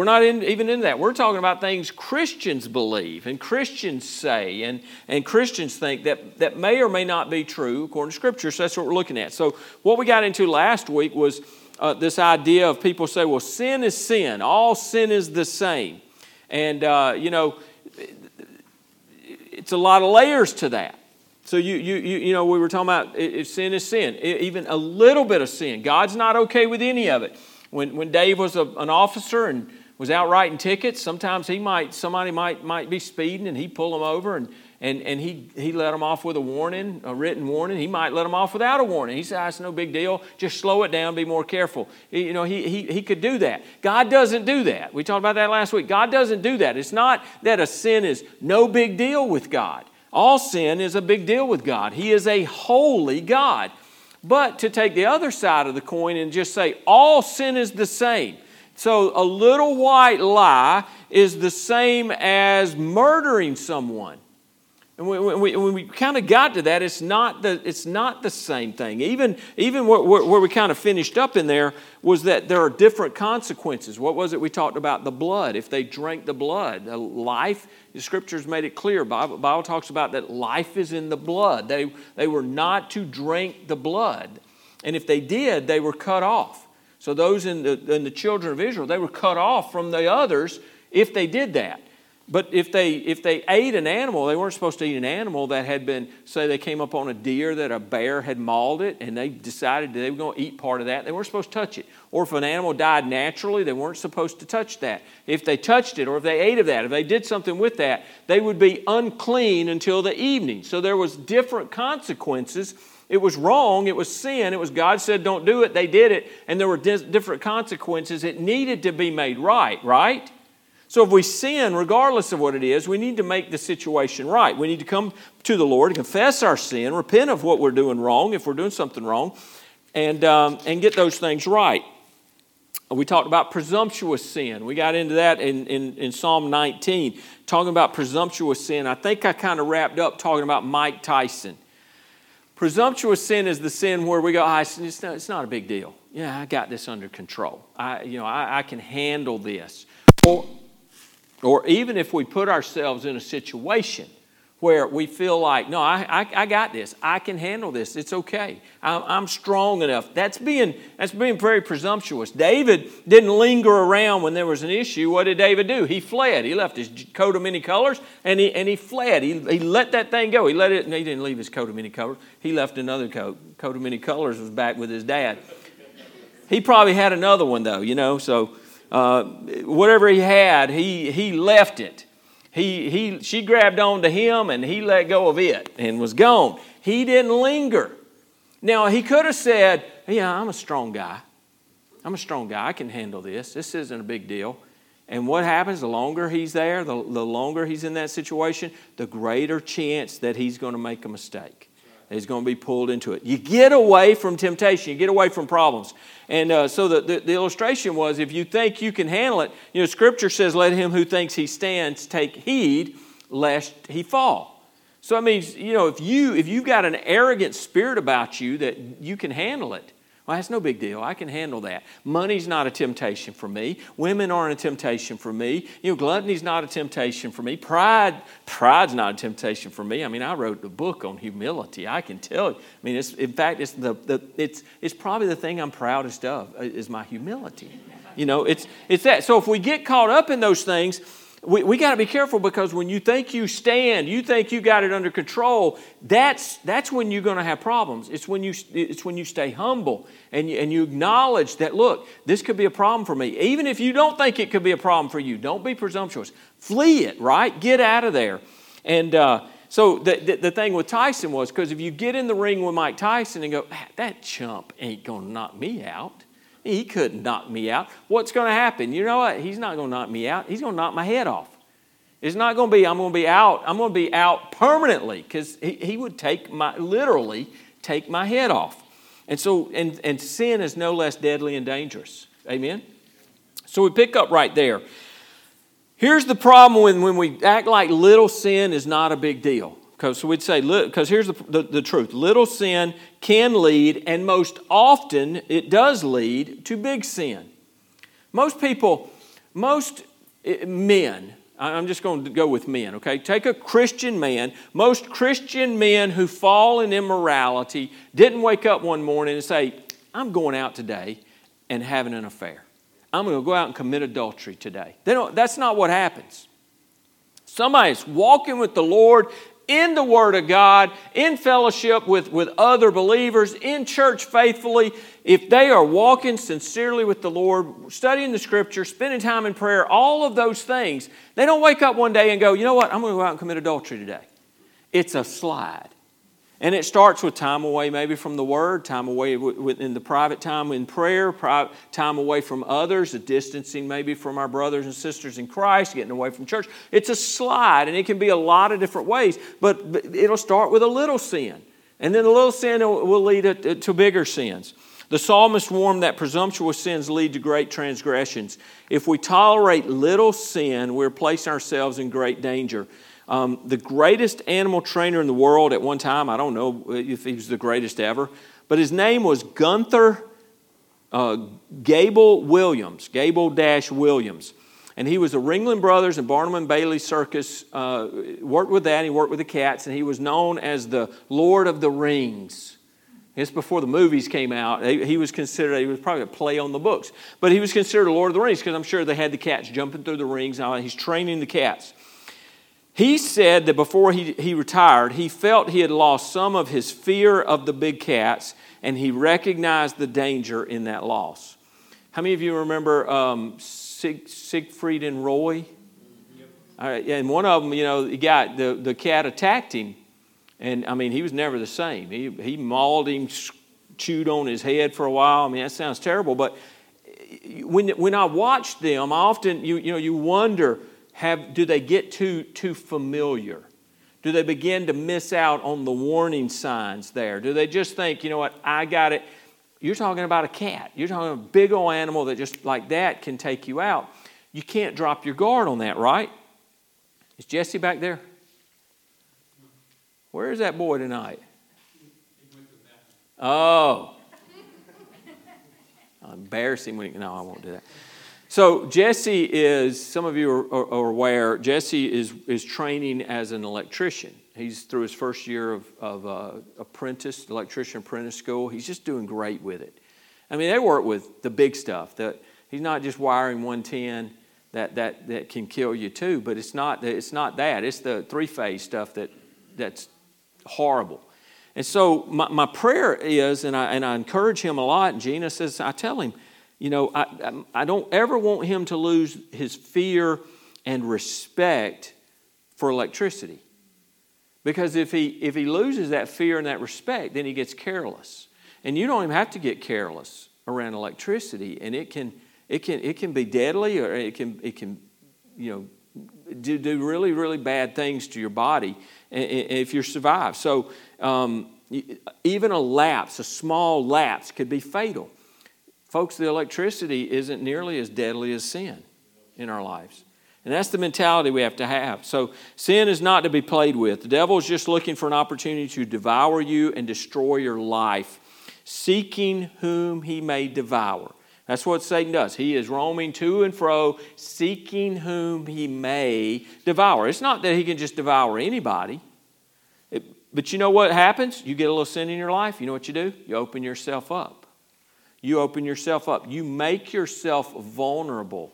We're not in, even into that. We're talking about things Christians believe and Christians say and, and Christians think that, that may or may not be true according to Scripture. So that's what we're looking at. So, what we got into last week was uh, this idea of people say, well, sin is sin, all sin is the same. And, uh, you know, it's a lot of layers to that. So you, you, you, you know, we were talking about if sin is sin, even a little bit of sin. God's not okay with any of it. When, when Dave was a, an officer and was out writing tickets. Sometimes he might, somebody might, might be speeding and he'd pull them over and, and, and he, he let them off with a warning, a written warning. He might let them off without a warning. He said, ah, it's no big deal. Just slow it down, be more careful. You know, he, he, he could do that. God doesn't do that. We talked about that last week. God doesn't do that. It's not that a sin is no big deal with God. All sin is a big deal with God. He is a holy God. But to take the other side of the coin and just say all sin is the same – so a little white lie is the same as murdering someone. And when we, when we kind of got to that, it's not the, it's not the same thing. Even, even where, where we kind of finished up in there was that there are different consequences. What was it we talked about? The blood. If they drank the blood, the life, the scriptures made it clear. Bible, Bible talks about that life is in the blood. They, they were not to drink the blood. And if they did, they were cut off. So those in the, in the children of Israel, they were cut off from the others if they did that. But if they, if they ate an animal, they weren't supposed to eat an animal that had been, say, they came up on a deer that a bear had mauled it and they decided they were going to eat part of that. They weren't supposed to touch it. Or if an animal died naturally, they weren't supposed to touch that. If they touched it or if they ate of that, if they did something with that, they would be unclean until the evening. So there was different consequences it was wrong. It was sin. It was God said, don't do it. They did it. And there were different consequences. It needed to be made right, right? So if we sin, regardless of what it is, we need to make the situation right. We need to come to the Lord, confess our sin, repent of what we're doing wrong, if we're doing something wrong, and, um, and get those things right. We talked about presumptuous sin. We got into that in, in, in Psalm 19, talking about presumptuous sin. I think I kind of wrapped up talking about Mike Tyson. Presumptuous sin is the sin where we go, oh, it's, not, it's not a big deal. Yeah, I got this under control. I, you know, I, I can handle this. Or, or even if we put ourselves in a situation where we feel like, no, I, I, I, got this. I can handle this. It's okay. I'm, I'm, strong enough. That's being, that's being very presumptuous. David didn't linger around when there was an issue. What did David do? He fled. He left his coat of many colors and he, and he fled. He, he let that thing go. He let it, he didn't leave his coat of many colors. He left another coat. Coat of many colors was back with his dad. He probably had another one though, you know, so uh, whatever he had, he, he left it. He, he, she grabbed on to him and he let go of it and was gone. He didn't linger. Now, he could have said, Yeah, I'm a strong guy. I'm a strong guy. I can handle this. This isn't a big deal. And what happens, the longer he's there, the, the longer he's in that situation, the greater chance that he's going to make a mistake is going to be pulled into it. You get away from temptation, you get away from problems. And uh, so the, the, the, illustration was if you think you can handle it, you know, Scripture says, let him who thinks he stands take heed lest he fall. So that means, you know, if, you, if you've got an arrogant spirit about you that you can handle it, well, that's no big deal. I can handle that. Money's not a temptation for me. Women aren't a temptation for me. You know, gluttony's not a temptation for me. Pride, pride's not a temptation for me. I mean, I wrote a book on humility. I can tell you. I mean, it's, in fact, it's, the, the, it's, it's probably the thing I'm proudest of uh, is my humility. You know, it's, it's that. So if we get caught up in those things, we, we got to be careful because when you think you stand, you think you got it under control, that's, that's when you're going to have problems. It's when you, it's when you stay humble and you, and you acknowledge that, look, this could be a problem for me. Even if you don't think it could be a problem for you, don't be presumptuous. Flee it, right? Get out of there. And uh, so the, the, the, thing with Tyson was because if you get in the ring with Mike Tyson and go, ah, that chump ain't going to knock me out he couldn't knock me out. What's going to happen? You know what? He's not going to knock me out. He's going to knock my head off. It's not going to be, I'm going to be out. I'm going to be out permanently because he, he would take my, literally take my head off. And so, and, and sin is no less deadly and dangerous. Amen? So we pick up right there. Here's the problem when, when we act like little sin is not a big deal. So we'd say, because here's the, the, the, truth little sin can lead, and most often it does lead to big sin. Most people, most eh, men, I'm just going to go with men, okay? Take a Christian man. Most Christian men who fall in immorality didn't wake up one morning and say, I'm going out today and having an affair. I'm going to go out and commit adultery today. They don't, that's not what happens. Somebody's walking with the Lord in the Word of God, in fellowship with, with other believers, in church faithfully, if they are walking sincerely with the Lord, studying the Scripture, spending time in prayer, all of those things, they don't wake up one day and go, you know what, I'm going to go out and commit adultery today. It's a slide. And it starts with time away, maybe from the Word, time away in the private time in prayer, time away from others, a distancing maybe from our brothers and sisters in Christ, getting away from church. It's a slide, and it can be a lot of different ways, but it'll start with a little sin. And then the little sin will lead to bigger sins. The psalmist warned that presumptuous sins lead to great transgressions. If we tolerate little sin, we're placing ourselves in great danger. Um, the greatest animal trainer in the world at one time, I don't know if he was the greatest ever, but his name was Gunther uh, Gebel Williams, Gebel Dash Williams. And he was the Ringling Brothers and Barnum and Bailey Circus, uh, worked with that, he worked with the cats, and he was known as the Lord of the Rings. It's before the movies came out. He was considered, he was probably a play on the books, but he was considered a Lord of the Rings because I'm sure they had the cats jumping through the rings. Now he's training the cats. He said that before he, he retired, he felt he had lost some of his fear of the big cats, and he recognized the danger in that loss. How many of you remember um, Sig, Siegfried and Roy? Yep. and one of them, you know, the guy, the, the cat attacked him, and I mean, he was never the same. He, he mauled him, chewed on his head for a while. I mean, that sounds terrible, but when, when I watched them, I often, you, you know, you wonder, have, do they get too, too familiar? Do they begin to miss out on the warning signs there? Do they just think, you know what, I got it? You're talking about a cat. You're talking about a big old animal that just like that can take you out. You can't drop your guard on that, right? Is Jesse back there? Where is that boy tonight? Oh. I'll embarrass him when he, no, I won't do that. So Jesse is, some of you are, are, aware, Jesse is, is training as an electrician. He's through his first year of, of uh, apprentice, electrician apprentice school. He's just doing great with it. I mean, they work with the big stuff. That he's not just wiring 110 that, that, that can kill you too, but it's not, it's not that. It's the three-phase stuff that, that's horrible. And so my, my prayer is, and I, and I encourage him a lot, and Gina says, I tell him, you know, I, I don't ever want him to lose his fear and respect for electricity. Because if he, if he loses that fear and that respect, then he gets careless. And you don't even have to get careless around electricity, and it can, it can, it can be deadly or it can, it can you know, do, do really, really bad things to your body if you survive. So um, even a lapse, a small lapse, could be fatal. Folks, the electricity isn't nearly as deadly as sin in our lives. And that's the mentality we have to have. So, sin is not to be played with. The devil is just looking for an opportunity to devour you and destroy your life, seeking whom he may devour. That's what Satan does. He is roaming to and fro, seeking whom he may devour. It's not that he can just devour anybody. It, but you know what happens? You get a little sin in your life, you know what you do? You open yourself up you open yourself up. You make yourself vulnerable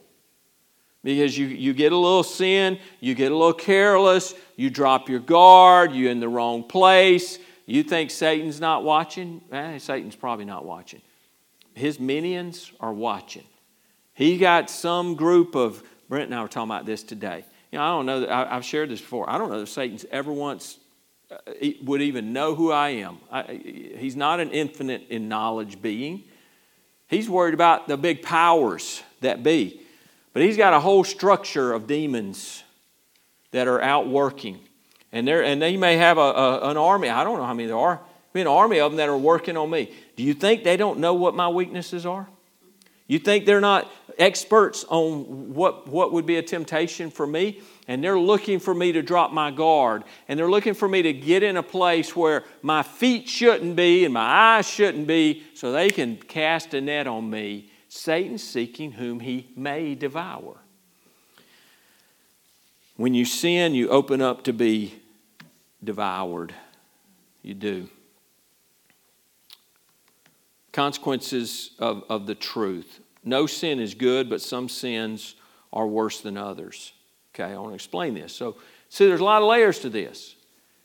because you, you get a little sin, you get a little careless, you drop your guard, you're in the wrong place. You think Satan's not watching? Eh, Satan's probably not watching. His minions are watching. He got some group of, Brent and I were talking about this today. You know, I don't know, that, I, have shared this before. I don't know that Satan's ever once uh, would even know who I am. I, he's not an infinite in knowledge being. He's worried about the big powers that be. But he's got a whole structure of demons that are out working. And, and they may have a, a, an army. I don't know how many there are. Be an army of them that are working on me. Do you think they don't know what my weaknesses are? You think they're not experts on what, what would be a temptation for me? And they're looking for me to drop my guard and they're looking for me to get in a place where my feet shouldn't be and my eyes shouldn't be so they can cast a net on me. Satan seeking whom he may devour. When you sin, you open up to be devoured. You do. Consequences of, of the truth. No sin is good, but some sins are worse than others. Okay, I want to explain this. So, see, there's a lot of layers to this.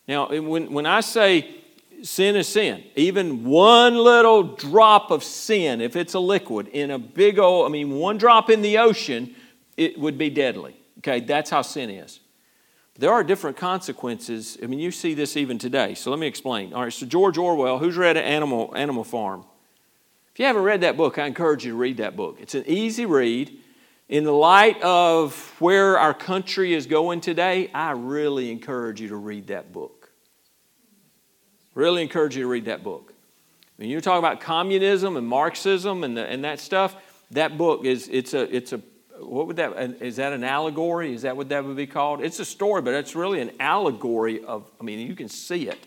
Now, when, when I say sin is sin, even one little drop of sin, if it's a liquid, in a big old, I mean, one drop in the ocean, it would be deadly. Okay, that's how sin is. There are different consequences. I mean, you see this even today. So let me explain. All right, so George Orwell, who's read Animal, Animal Farm? If you haven't read that book, I encourage you to read that book. It's an easy read. In the light of where our country is going today, I really encourage you to read that book. Really encourage you to read that book. When you're talking about communism and Marxism and, the, and that stuff, that book is it's a, it's a what would that is that an allegory is that what that would be called it's a story but it's really an allegory of i mean you can see it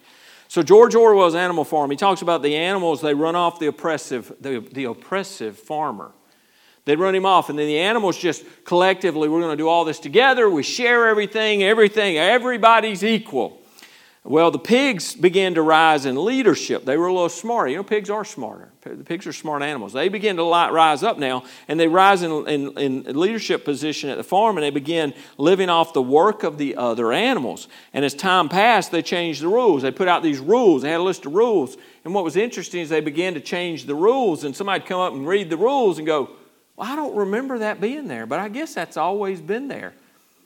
so george orwell's animal farm he talks about the animals they run off the oppressive the, the oppressive farmer they run him off and then the animals just collectively we're going to do all this together we share everything everything everybody's equal well, the pigs began to rise in leadership. They were a little smarter. You know, pigs are smarter. The pigs are smart animals. They begin to rise up now, and they rise in, in, in, leadership position at the farm, and they begin living off the work of the other animals. And as time passed, they changed the rules. They put out these rules. They had a list of rules. And what was interesting is they began to change the rules, and somebody'd come up and read the rules and go, well, I don't remember that being there, but I guess that's always been there.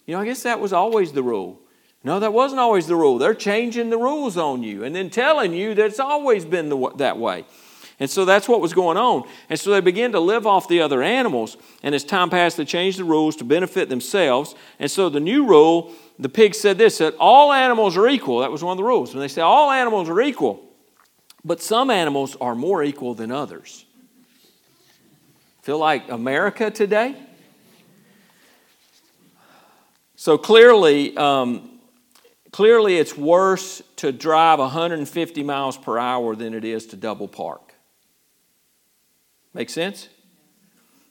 You know, I guess that was always the rule. No, that wasn't always the rule. They're changing the rules on you and then telling you that it's always been the, that way. And so that's what was going on. And so they began to live off the other animals. And as time passed, they changed the rules to benefit themselves. And so the new rule, the pig said this that all animals are equal. That was one of the rules. And they say all animals are equal, but some animals are more equal than others. Feel like America today? So clearly, um, Clearly, it's worse to drive 150 miles per hour than it is to double park. Make sense?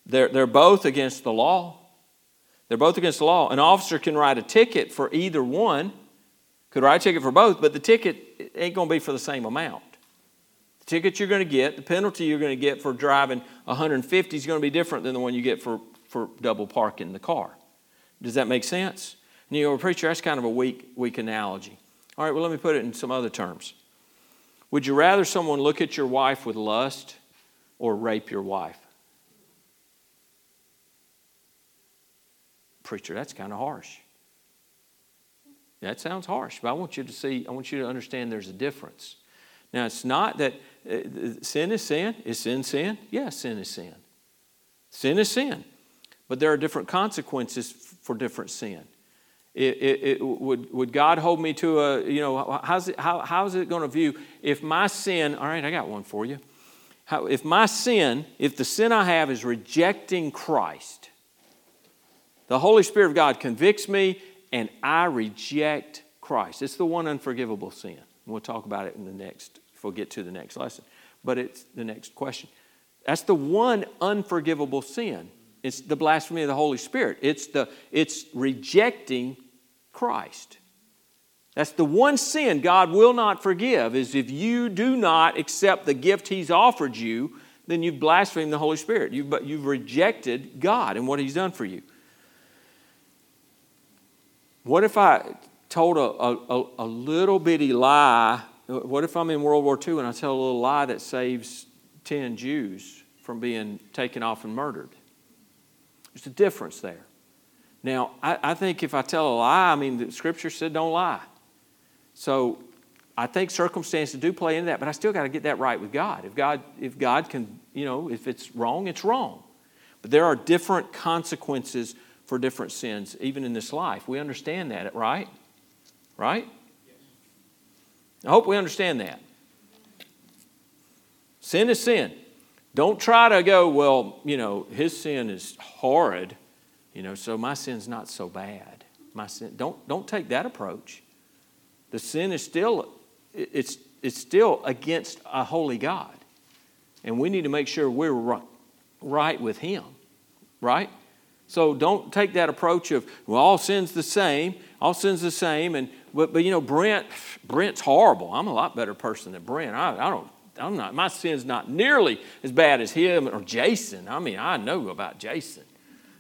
They're, they're both against the law. They're both against the law. An officer can write a ticket for either one, could write a ticket for both, but the ticket ain't going to be for the same amount. Ticket you're going to get, the penalty you're going to get for driving 150 is going to be different than the one you get for, for double parking the car. Does that make sense? And you go, preacher, that's kind of a weak, weak analogy. All right, well, let me put it in some other terms. Would you rather someone look at your wife with lust or rape your wife? Preacher, that's kind of harsh. That sounds harsh, but I want you to see, I want you to understand there's a difference. Now, it's not that Uh, sin is sin. Is sin sin? Yes, sin is sin. Sin is sin. But there are different consequences for different sin. It, it, it, would, would God hold me to a, you know, how's it, how, how's it going to view if my sin, all right, I got one for you. How, if my sin, if the sin I have is rejecting Christ, the Holy Spirit of God convicts me and I reject Christ. It's the one unforgivable sin. We'll talk about it in the next, if we'll get to the next lesson. But it's the next question. That's the one unforgivable sin. It's the blasphemy of the Holy Spirit. It's, the, it's rejecting Christ. That's the one sin God will not forgive is if you do not accept the gift He's offered you, then you've blasphemed the Holy Spirit. You've, you've rejected God and what He's done for you. What if I told a, a, a little bitty lie? What if I'm in World War II and I tell a little lie that saves 10 Jews from being taken off and murdered? There's a difference there. Now, I, I think if I tell a lie, I mean, the scripture said don't lie. So I think circumstances do play into that, but I still got to get that right with God. If God, if God can, you know, if it's wrong, it's wrong. But there are different consequences for different sins, even in this life. We understand that, right? Right? I hope we understand that. Sin is sin. Don't try to go, well, you know, his sin is horrid. You know, so my sin's not so bad. My sin, don't, don't take that approach. The sin is still, it's, it's still against a holy God. And we need to make sure we're right, with Him, right? So don't take that approach of, well, all sin's the same, all sin's the same, and but, but you know, Brent, Brent's horrible. I'm a lot better person than Brent. I, I don't, I'm not, my sin's not nearly as bad as him or Jason. I mean, I know about Jason.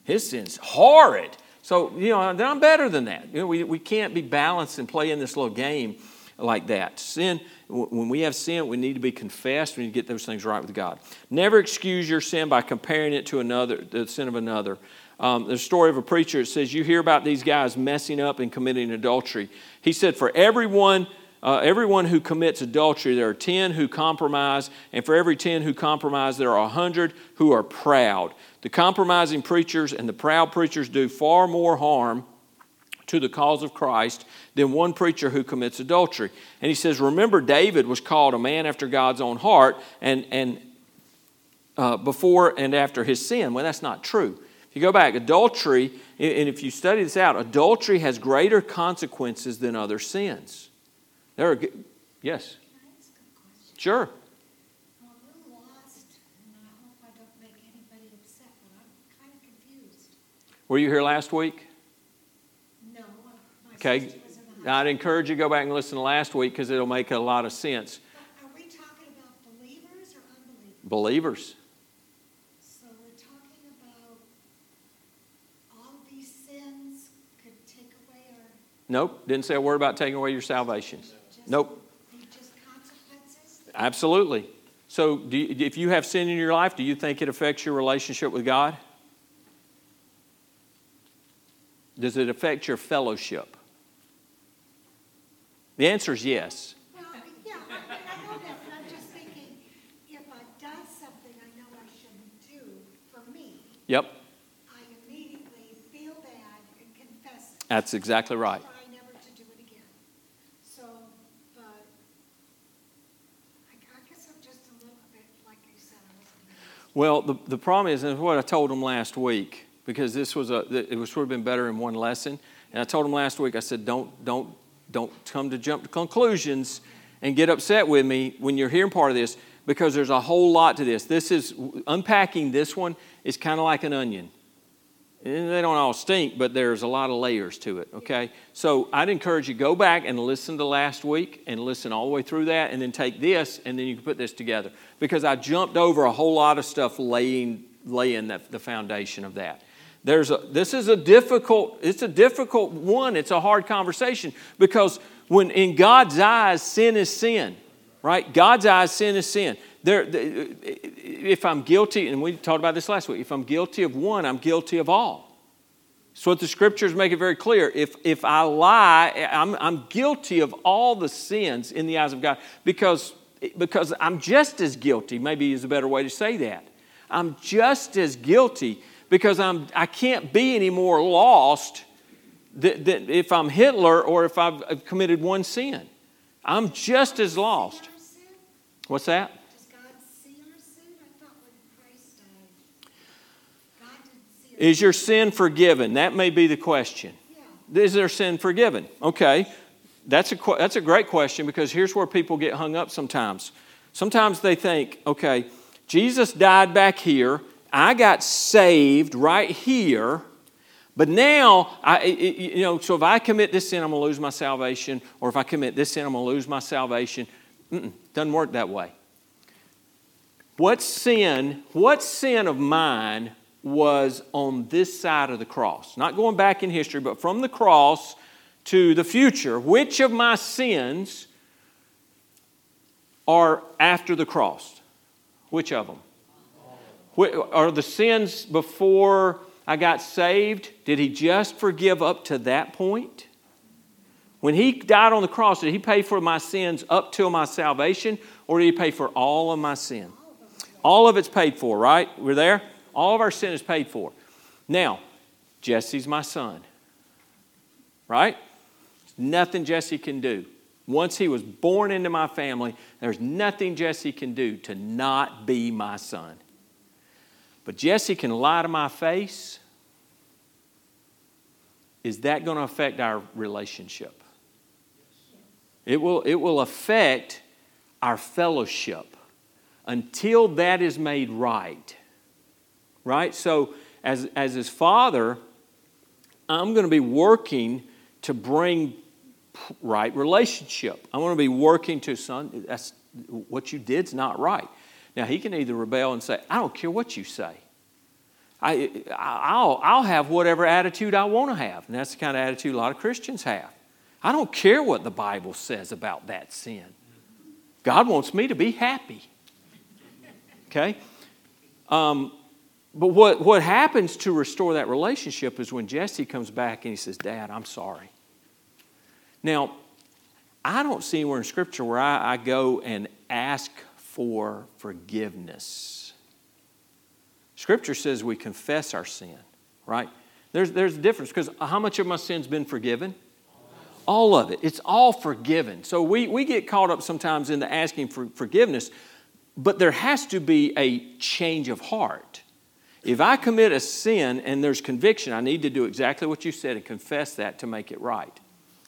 His sin's horrid. So, you know, I'm better than that. You know, we, we can't be balanced and play in this little game like that. Sin, when we have sin, we need to be confessed. We need to get those things right with God. Never excuse your sin by comparing it to another, the sin of another. Um, there's a story of a preacher that says, You hear about these guys messing up and committing adultery. He said, For everyone, uh, everyone who commits adultery, there are 10 who compromise, and for every 10 who compromise, there are 100 who are proud. The compromising preachers and the proud preachers do far more harm to the cause of Christ than one preacher who commits adultery. And he says, Remember, David was called a man after God's own heart, and, and uh, before and after his sin. Well, that's not true. You go back, adultery, and if you study this out, adultery has greater consequences than other sins. There are, yes? Sure. Were you here last week? No. Okay. I'd encourage you to go back and listen to last week because it'll make a lot of sense. Are we talking about believers or unbelievers? Believers. So we're talking about all these sins could take away our. Nope. Didn't say a word about taking away your salvation. Just, Nope. Just? Absolutely. So, do you, if you have sin in your life, do you think it affects your relationship with God? Does it affect your fellowship? The answer is yes. Well, yeah, I, I know that, but I'm just thinking, if I've done something I know I shouldn't do for me, Yep, I immediately feel bad and confess it. that's exactly right. Try never to do it again. So, but I, I guess I'm just a little bit, like you said, I wasn't. Well, the, the problem is, and what I told them last week, because this was a, it sort of been better in one lesson. And I told them last week, I said, don't, don't, don't come to jump to conclusions and get upset with me when you're hearing part of this, because there's a whole lot to this. This is, unpacking this one is kind of like an onion. And they don't all stink, but there's a lot of layers to it, okay? So I'd encourage you go back and listen to last week and listen all the way through that and then take this and then you can put this together. Because I jumped over a whole lot of stuff laying, laying the foundation of that. There's a, this is a difficult, it's a difficult one. It's a hard conversation because when in God's eyes, sin is sin, right? God's eyes, sin is sin. There, if I'm guilty, and we talked about this last week, if I'm guilty of one, I'm guilty of all. So what the scriptures make it very clear. If, if I lie, I'm, I'm guilty of all the sins in the eyes of God because, because I'm just as guilty, maybe is a better way to say that. I'm just as guilty because I'm, I can't be any more lost than, if I'm Hitler or if I've committed one sin. I'm just as lost. What's that? Does God see our sin? I thought when Christ died, God didn't see our Is your sin forgiven? That may be the question. Yeah. Is their sin forgiven? Okay, that's a, that's a great question because here's where people get hung up sometimes. Sometimes they think, okay, Jesus died back here, I got saved right here, but now, I, you know, so if I commit this sin, I'm going to lose my salvation, or if I commit this sin, I'm going to lose my salvation. Mm-mm, doesn't work that way. What sin, what sin of mine was on this side of the cross? Not going back in history, but from the cross to the future. Which of my sins are after the cross? Which of them? Are the sins before I got saved? Did he just forgive up to that point? When he died on the cross, did he pay for my sins up till my salvation, or did he pay for all of my sin? All of it's paid for, right? We're there? All of our sin is paid for. Now, Jesse's my son, right? Nothing Jesse can do. Once he was born into my family, there's nothing Jesse can do to not be my son. But Jesse can lie to my face. Is that going to affect our relationship? It will, it will affect our fellowship until that is made right. Right? So as, as his father, I'm going to be working to bring right relationship. I'm going to be working to, son, that's what you did's not right. Now, he can either rebel and say, I don't care what you say. I, I'll, I'll have whatever attitude I want to have. And that's the kind of attitude a lot of Christians have. I don't care what the Bible says about that sin. God wants me to be happy. Okay? Um, but what, what happens to restore that relationship is when Jesse comes back and he says, Dad, I'm sorry. Now, I don't see anywhere in Scripture where I, I go and ask for forgiveness. Scripture says we confess our sin, right? There's, there's a difference because how much of my sin's been forgiven? All of it. It's all forgiven. So we, we get caught up sometimes in the asking for forgiveness, but there has to be a change of heart. If I commit a sin and there's conviction, I need to do exactly what you said and confess that to make it right.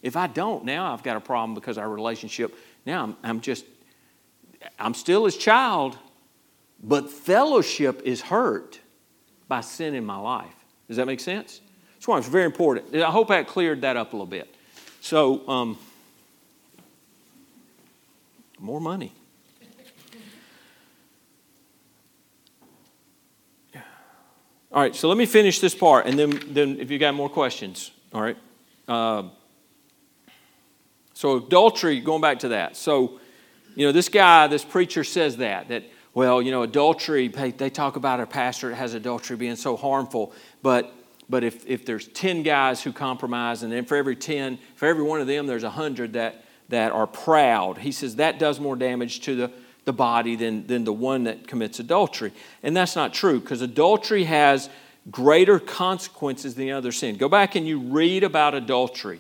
If I don't, now I've got a problem because our relationship, now I'm, I'm just, I'm still his child, but fellowship is hurt by sin in my life. Does that make sense? That's why it's very important. I hope I cleared that up a little bit. So, um, more money. All right, so let me finish this part, and then, then if you got more questions, all right. Uh, so adultery, going back to that. So, you know, this guy, this preacher says that that well, you know, adultery. They talk about a pastor that has adultery being so harmful, but but if if there's ten guys who compromise, and then for every ten, for every one of them, there's a hundred that that are proud. He says that does more damage to the the body than, than the one that commits adultery. And that's not true because adultery has greater consequences than the other sin. Go back and you read about adultery.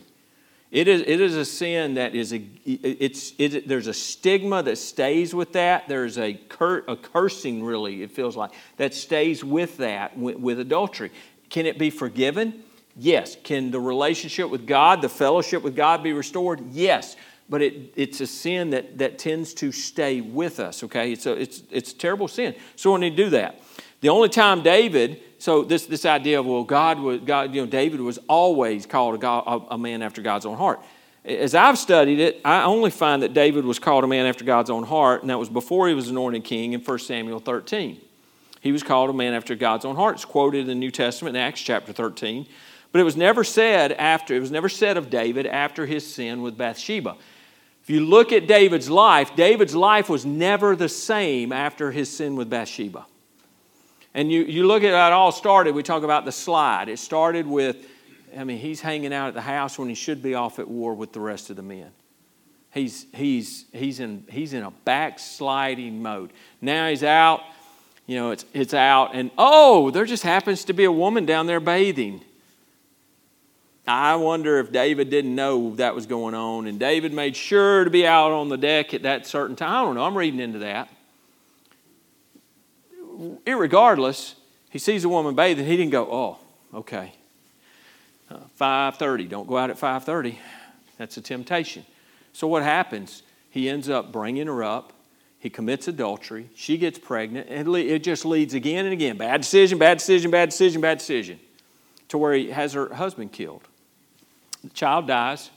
It is, it is a sin that is a, it's, it, there's a stigma that stays with that. There's a, cur, a cursing, really, it feels like, that stays with that, with, with adultery. Can it be forgiven? Yes. Can the relationship with God, the fellowship with God be restored? Yes but it, it's a sin that, that tends to stay with us, okay? It's a, it's, it's a terrible sin. So we need to do that. The only time David, so this, this idea of, well, God was, God, you know, David was always called a, God, a, man after God's own heart. As I've studied it, I only find that David was called a man after God's own heart, and that was before he was anointed king in 1 Samuel 13. He was called a man after God's own heart. It's quoted in the New Testament in Acts chapter 13. But it was never said after, it was never said of David after his sin with Bathsheba. If you look at David's life, David's life was never the same after his sin with Bathsheba. And you, you look at how it all started, we talk about the slide. It started with, I mean, he's hanging out at the house when he should be off at war with the rest of the men. He's, he's, he's, in, he's in a backsliding mode. Now he's out, you know, it's, it's out, and oh, there just happens to be a woman down there bathing. I wonder if David didn't know that was going on, and David made sure to be out on the deck at that certain time. I don't know. I'm reading into that. Irregardless, he sees a woman bathing. He didn't go, "Oh, okay." Uh, 5:30. Don't go out at 5:30. That's a temptation. So what happens? He ends up bringing her up. He commits adultery. She gets pregnant, and it just leads again and again. Bad decision, bad decision, bad decision, bad decision, to where he has her husband killed. The child dies.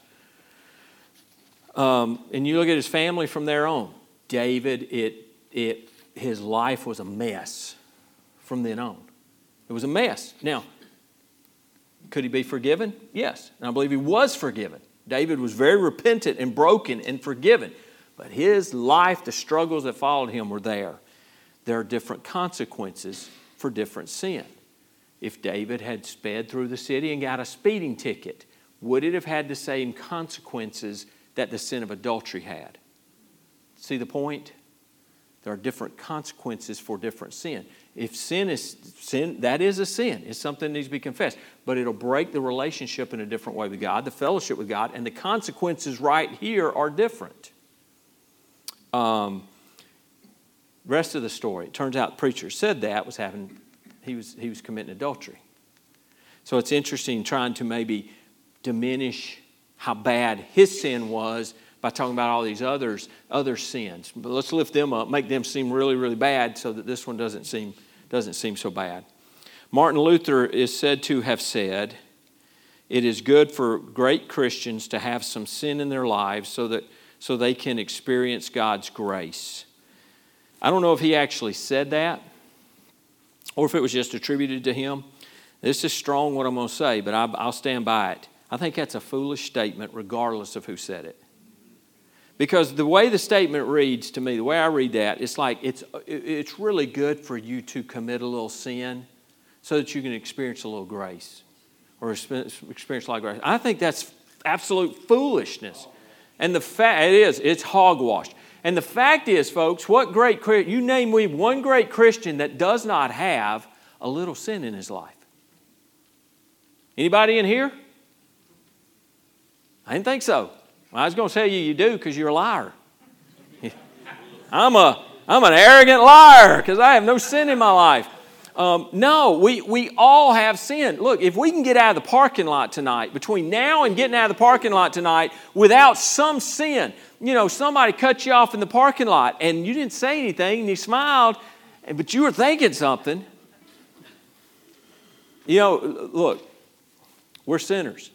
Um, and you look at his family from there on. David, it, it, his life was a mess from then on. It was a mess. Now, could he be forgiven? Yes. And I believe he was forgiven. David was very repentant and broken and forgiven. But his life, the struggles that followed him were there. There are different consequences for different sin. If David had sped through the city and got a speeding ticket, would it have had the same consequences that the sin of adultery had? See the point? There are different consequences for different sin. If sin is sin, that is a sin. It's something that needs to be confessed. But it'll break the relationship in a different way with God, the fellowship with God, and the consequences right here are different. Um, rest of the story. It turns out the preacher said that was having he was he was committing adultery. So it's interesting trying to maybe diminish how bad his sin was by talking about all these others, other sins. But let's lift them up, make them seem really, really bad so that this one doesn't seem, doesn't seem so bad. Martin Luther is said to have said, It is good for great Christians to have some sin in their lives so that so they can experience God's grace. I don't know if he actually said that or if it was just attributed to him. This is strong what I'm going to say, but I'll stand by it. I think that's a foolish statement, regardless of who said it. Because the way the statement reads to me, the way I read that, it's like it's, it's really good for you to commit a little sin so that you can experience a little grace or experience a lot of grace. I think that's absolute foolishness. And the fact it is, it's hogwash. And the fact is, folks, what great you name me one great Christian that does not have a little sin in his life. Anybody in here? I didn't think so. Well, I was going to tell you you do because you're a liar. I'm, a, I'm an arrogant liar because I have no sin in my life. Um, no, we, we all have sin. Look, if we can get out of the parking lot tonight, between now and getting out of the parking lot tonight without some sin, you know, somebody cut you off in the parking lot and you didn't say anything and you smiled, but you were thinking something. You know, look, we're sinners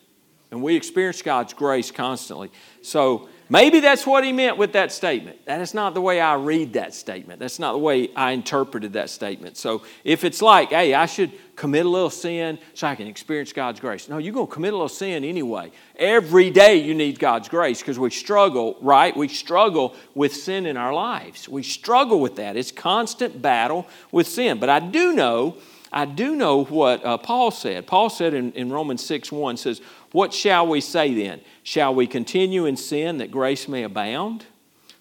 and we experience God's grace constantly. So maybe that's what he meant with that statement. That is not the way I read that statement. That's not the way I interpreted that statement. So if it's like, hey, I should commit a little sin so I can experience God's grace. No, you're going to commit a little sin anyway. Every day you need God's grace because we struggle, right? We struggle with sin in our lives. We struggle with that. It's constant battle with sin. But I do know I do know what uh, Paul said. Paul said in, in Romans 6 1 says, What shall we say then? Shall we continue in sin that grace may abound?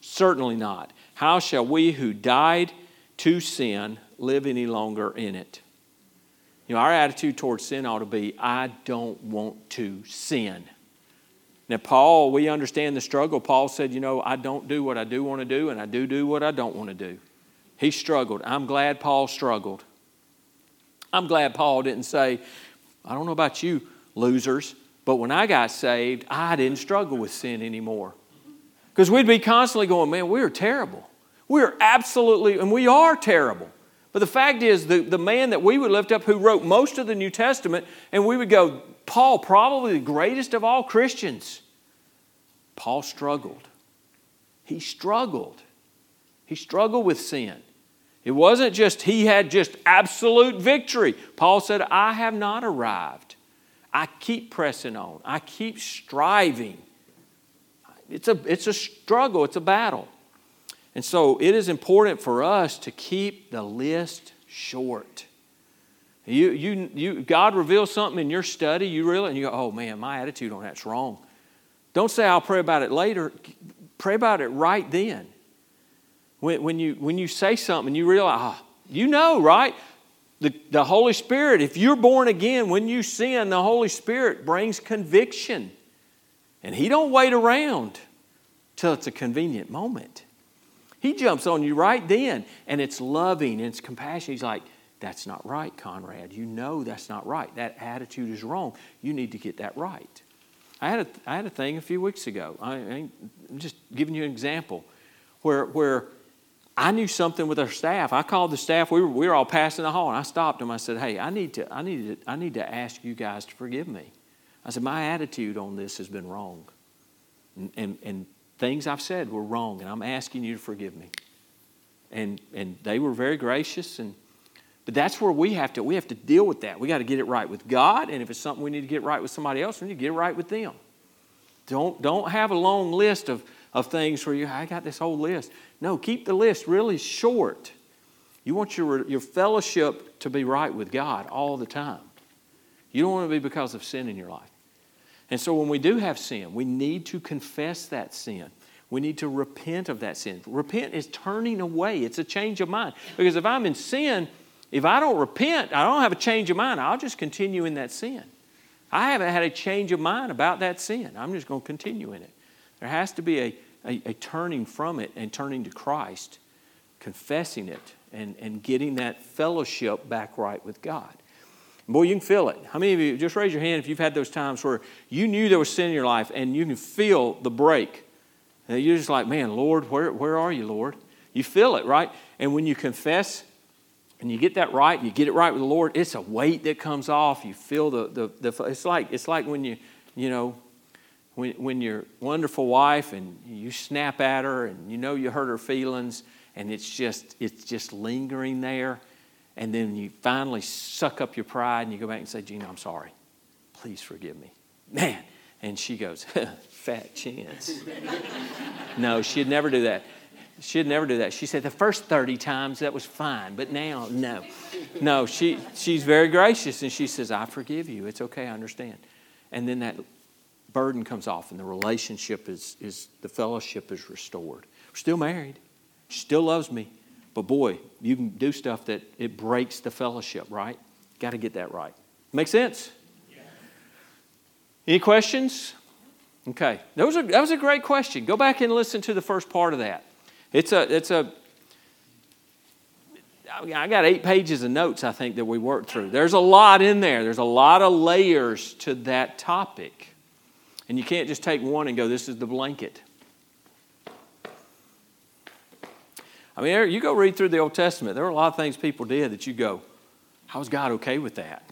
Certainly not. How shall we who died to sin live any longer in it? You know, our attitude towards sin ought to be, I don't want to sin. Now, Paul, we understand the struggle. Paul said, You know, I don't do what I do want to do, and I do do what I don't want to do. He struggled. I'm glad Paul struggled. I'm glad Paul didn't say, I don't know about you losers, but when I got saved, I didn't struggle with sin anymore. Because we'd be constantly going, man, we're terrible. We're absolutely, and we are terrible. But the fact is, the, the man that we would lift up who wrote most of the New Testament, and we would go, Paul, probably the greatest of all Christians. Paul struggled. He struggled. He struggled with sin. It wasn't just he had just absolute victory. Paul said, I have not arrived. I keep pressing on, I keep striving. It's a, it's a struggle, it's a battle. And so it is important for us to keep the list short. You, you, you, God reveals something in your study, you realize, and you go, oh man, my attitude on that's wrong. Don't say, I'll pray about it later. Pray about it right then. When, when, you, when you say something, you realize, oh, you know, right? The, the Holy Spirit, if you're born again, when you sin, the Holy Spirit brings conviction. And He don't wait around till it's a convenient moment. He jumps on you right then, and it's loving and it's compassion. He's like, that's not right, Conrad. You know that's not right. That attitude is wrong. You need to get that right. I had a, I had a thing a few weeks ago. I, I'm just giving you an example where, where I knew something with our staff. I called the staff. We were, we were all passing the hall, and I stopped them. I said, "Hey, I need to, I need to, I need to ask you guys to forgive me." I said, "My attitude on this has been wrong, and, and, and things I've said were wrong, and I'm asking you to forgive me." And and they were very gracious, and but that's where we have to we have to deal with that. We got to get it right with God, and if it's something we need to get right with somebody else, we need to get it right with them. Don't don't have a long list of of things where you, I got this whole list. No, keep the list really short. You want your, your fellowship to be right with God all the time. You don't want to be because of sin in your life. And so when we do have sin, we need to confess that sin. We need to repent of that sin. Repent is turning away, it's a change of mind. Because if I'm in sin, if I don't repent, I don't have a change of mind, I'll just continue in that sin. I haven't had a change of mind about that sin. I'm just going to continue in it. There has to be a, a, a turning from it and turning to Christ, confessing it, and, and getting that fellowship back right with God. Boy, you can feel it. How many of you, just raise your hand if you've had those times where you knew there was sin in your life and you can feel the break. And you're just like, man, Lord, where, where are you, Lord? You feel it, right? And when you confess, and you get that right, you get it right with the Lord, it's a weight that comes off. You feel the, the, the it's like it's like when you, you know, when, when your wonderful wife and you snap at her and you know you hurt her feelings and it's just it's just lingering there and then you finally suck up your pride and you go back and say gina i'm sorry. Please forgive me. Man and she goes fat chance. No she'd never do that. She'd never do that. She said the first 30 times that was fine but now no. No she she's very gracious and she says i forgive you. It's okay i understand. And then that burden comes off and the relationship is, is the fellowship is restored. We're still married. She still loves me. But boy, you can do stuff that it breaks the fellowship, right? Got to get that right. Make sense? Yeah. Any questions? Okay. That was, a, that was a great question. Go back and listen to the first part of that. It's a, it's a, I got eight pages of notes, I think, that we worked through. There's a lot in there. There's a lot of layers to that topic. And you can't just take one and go, this is the blanket. I mean, you go read through the Old Testament, there were a lot of things people did that you go, how is God okay with that?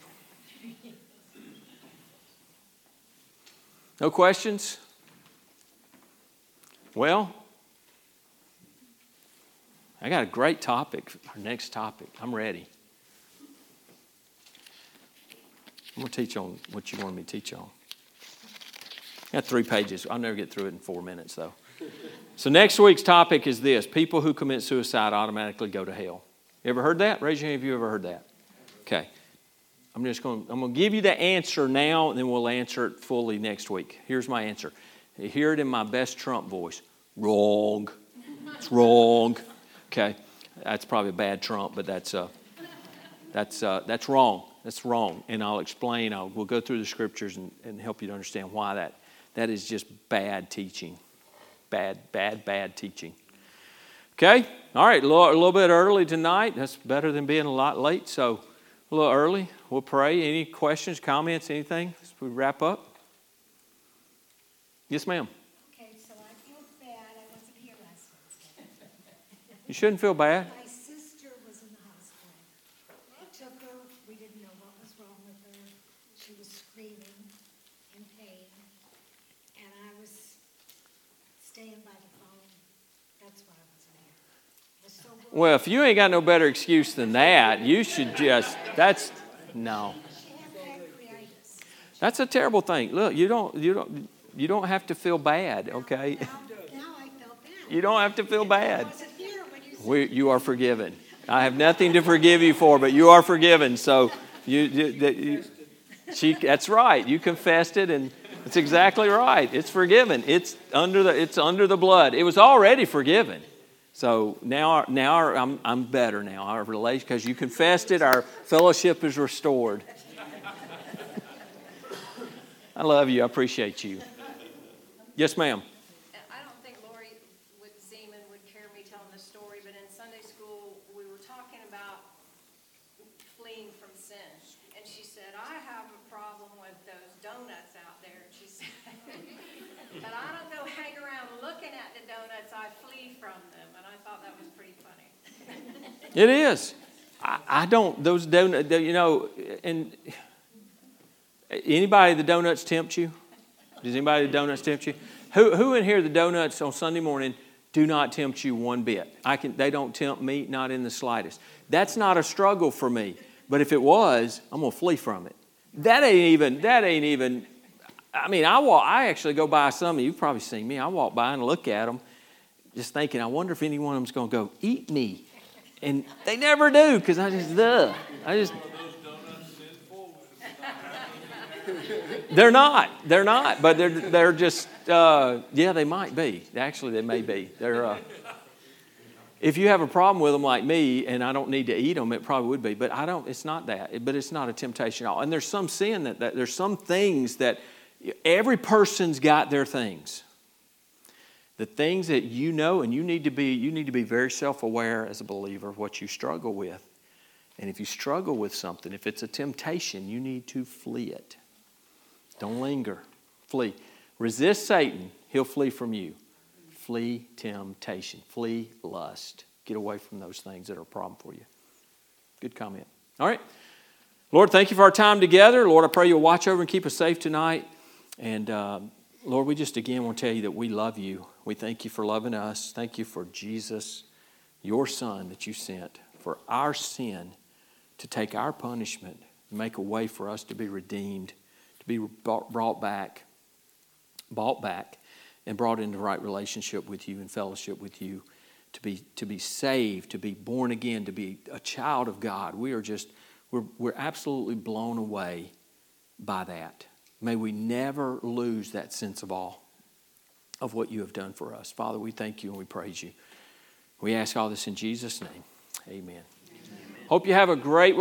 No questions? Well, I got a great topic, our next topic. I'm ready. I'm going to teach on what you wanted me to teach on. Got three pages. I'll never get through it in four minutes, though. So, next week's topic is this people who commit suicide automatically go to hell. You ever heard that? Raise your hand if you ever heard that. Okay. I'm just going I'm going to give you the answer now, and then we'll answer it fully next week. Here's my answer. You hear it in my best Trump voice. Wrong. It's wrong. Okay. That's probably a bad Trump, but that's, uh, that's, uh, that's wrong. That's wrong. And I'll explain. I'll, we'll go through the scriptures and, and help you to understand why that that is just bad teaching. Bad, bad, bad teaching. Okay? All right, a little, a little bit early tonight. That's better than being a lot late. So, a little early. We'll pray. Any questions, comments, anything as we wrap up? Yes, ma'am. Okay, so I feel bad. I wasn't here last Wednesday. You shouldn't feel bad. My sister was in the hospital. I took her. We didn't know what was wrong with her. She was screaming in pain. And I was staying by the phone. That's why I wasn't here. I was so worried. Well, if you ain't got no better excuse than that, you should just, that's, no. She had pancreatitis. That's a terrible thing. Look, you don't, you don't, you don't have to feel bad, okay? Now, now I felt bad. You don't have to feel bad. wasn't here when you We, you are forgiven. I have nothing to forgive you for, but you are forgiven. So you, you, you she, that's right. You confessed it, and it's exactly right. It's forgiven. It's under the, it's under the blood. It was already forgiven. So now, now I'm, I'm better now. Our relation, because you confessed it, our fellowship is restored. I love you. I appreciate you. Yes, ma'am. I don't think Lori would, Zeman would care me telling this story, but in Sunday school, we were talking about fleeing from sin. And she said, I have a problem with those donuts out there. And she said, but I don't go hang around looking at the donuts, I flee from them. And I thought that was pretty funny. It is. I, I don't, those donuts, you know, and anybody the donuts tempt you? Does anybody the donuts tempt you? Who, who in here the donuts on Sunday morning do not tempt you one bit? I can, they don't tempt me, not in the slightest. That's not a struggle for me. But if it was, I'm gonna flee from it. That ain't even, that ain't even, I mean, I walk, I actually go by some of you, have probably seen me. I walk by and look at them, just thinking, I wonder if any one of them's gonna go, eat me. And they never do, because I just, ugh. I just, They're not. They're not. But they're they're just uh, yeah. They might be. Actually, they may be. They're. Uh, if you have a problem with them like me, and I don't need to eat them, it probably would be. But I don't. It's not that. But it's not a temptation at all. And there's some sin that, that there's some things that every person's got their things. The things that you know, and you need to be you need to be very self-aware as a believer of what you struggle with. And if you struggle with something, if it's a temptation, you need to flee it. Don't linger. Flee. Resist Satan, he'll flee from you. Flee temptation. Flee lust. Get away from those things that are a problem for you. Good comment. All right. Lord, thank you for our time together. Lord, I pray you'll watch over and keep us safe tonight. And uh, Lord, we just again want to tell you that we love you. We thank you for loving us. Thank you for Jesus, your Son that you sent for our sin to take our punishment, make a way for us to be redeemed, to be brought back, bought back, and brought into right relationship with you and fellowship with you, to be, to be saved, to be born again, to be a child of God. We are just, we're, we're absolutely blown away by that. May we never lose that sense of awe of what you have done for us. Father, we thank you and we praise you. We ask all this in Jesus' name. Amen. Amen. Hope you have a great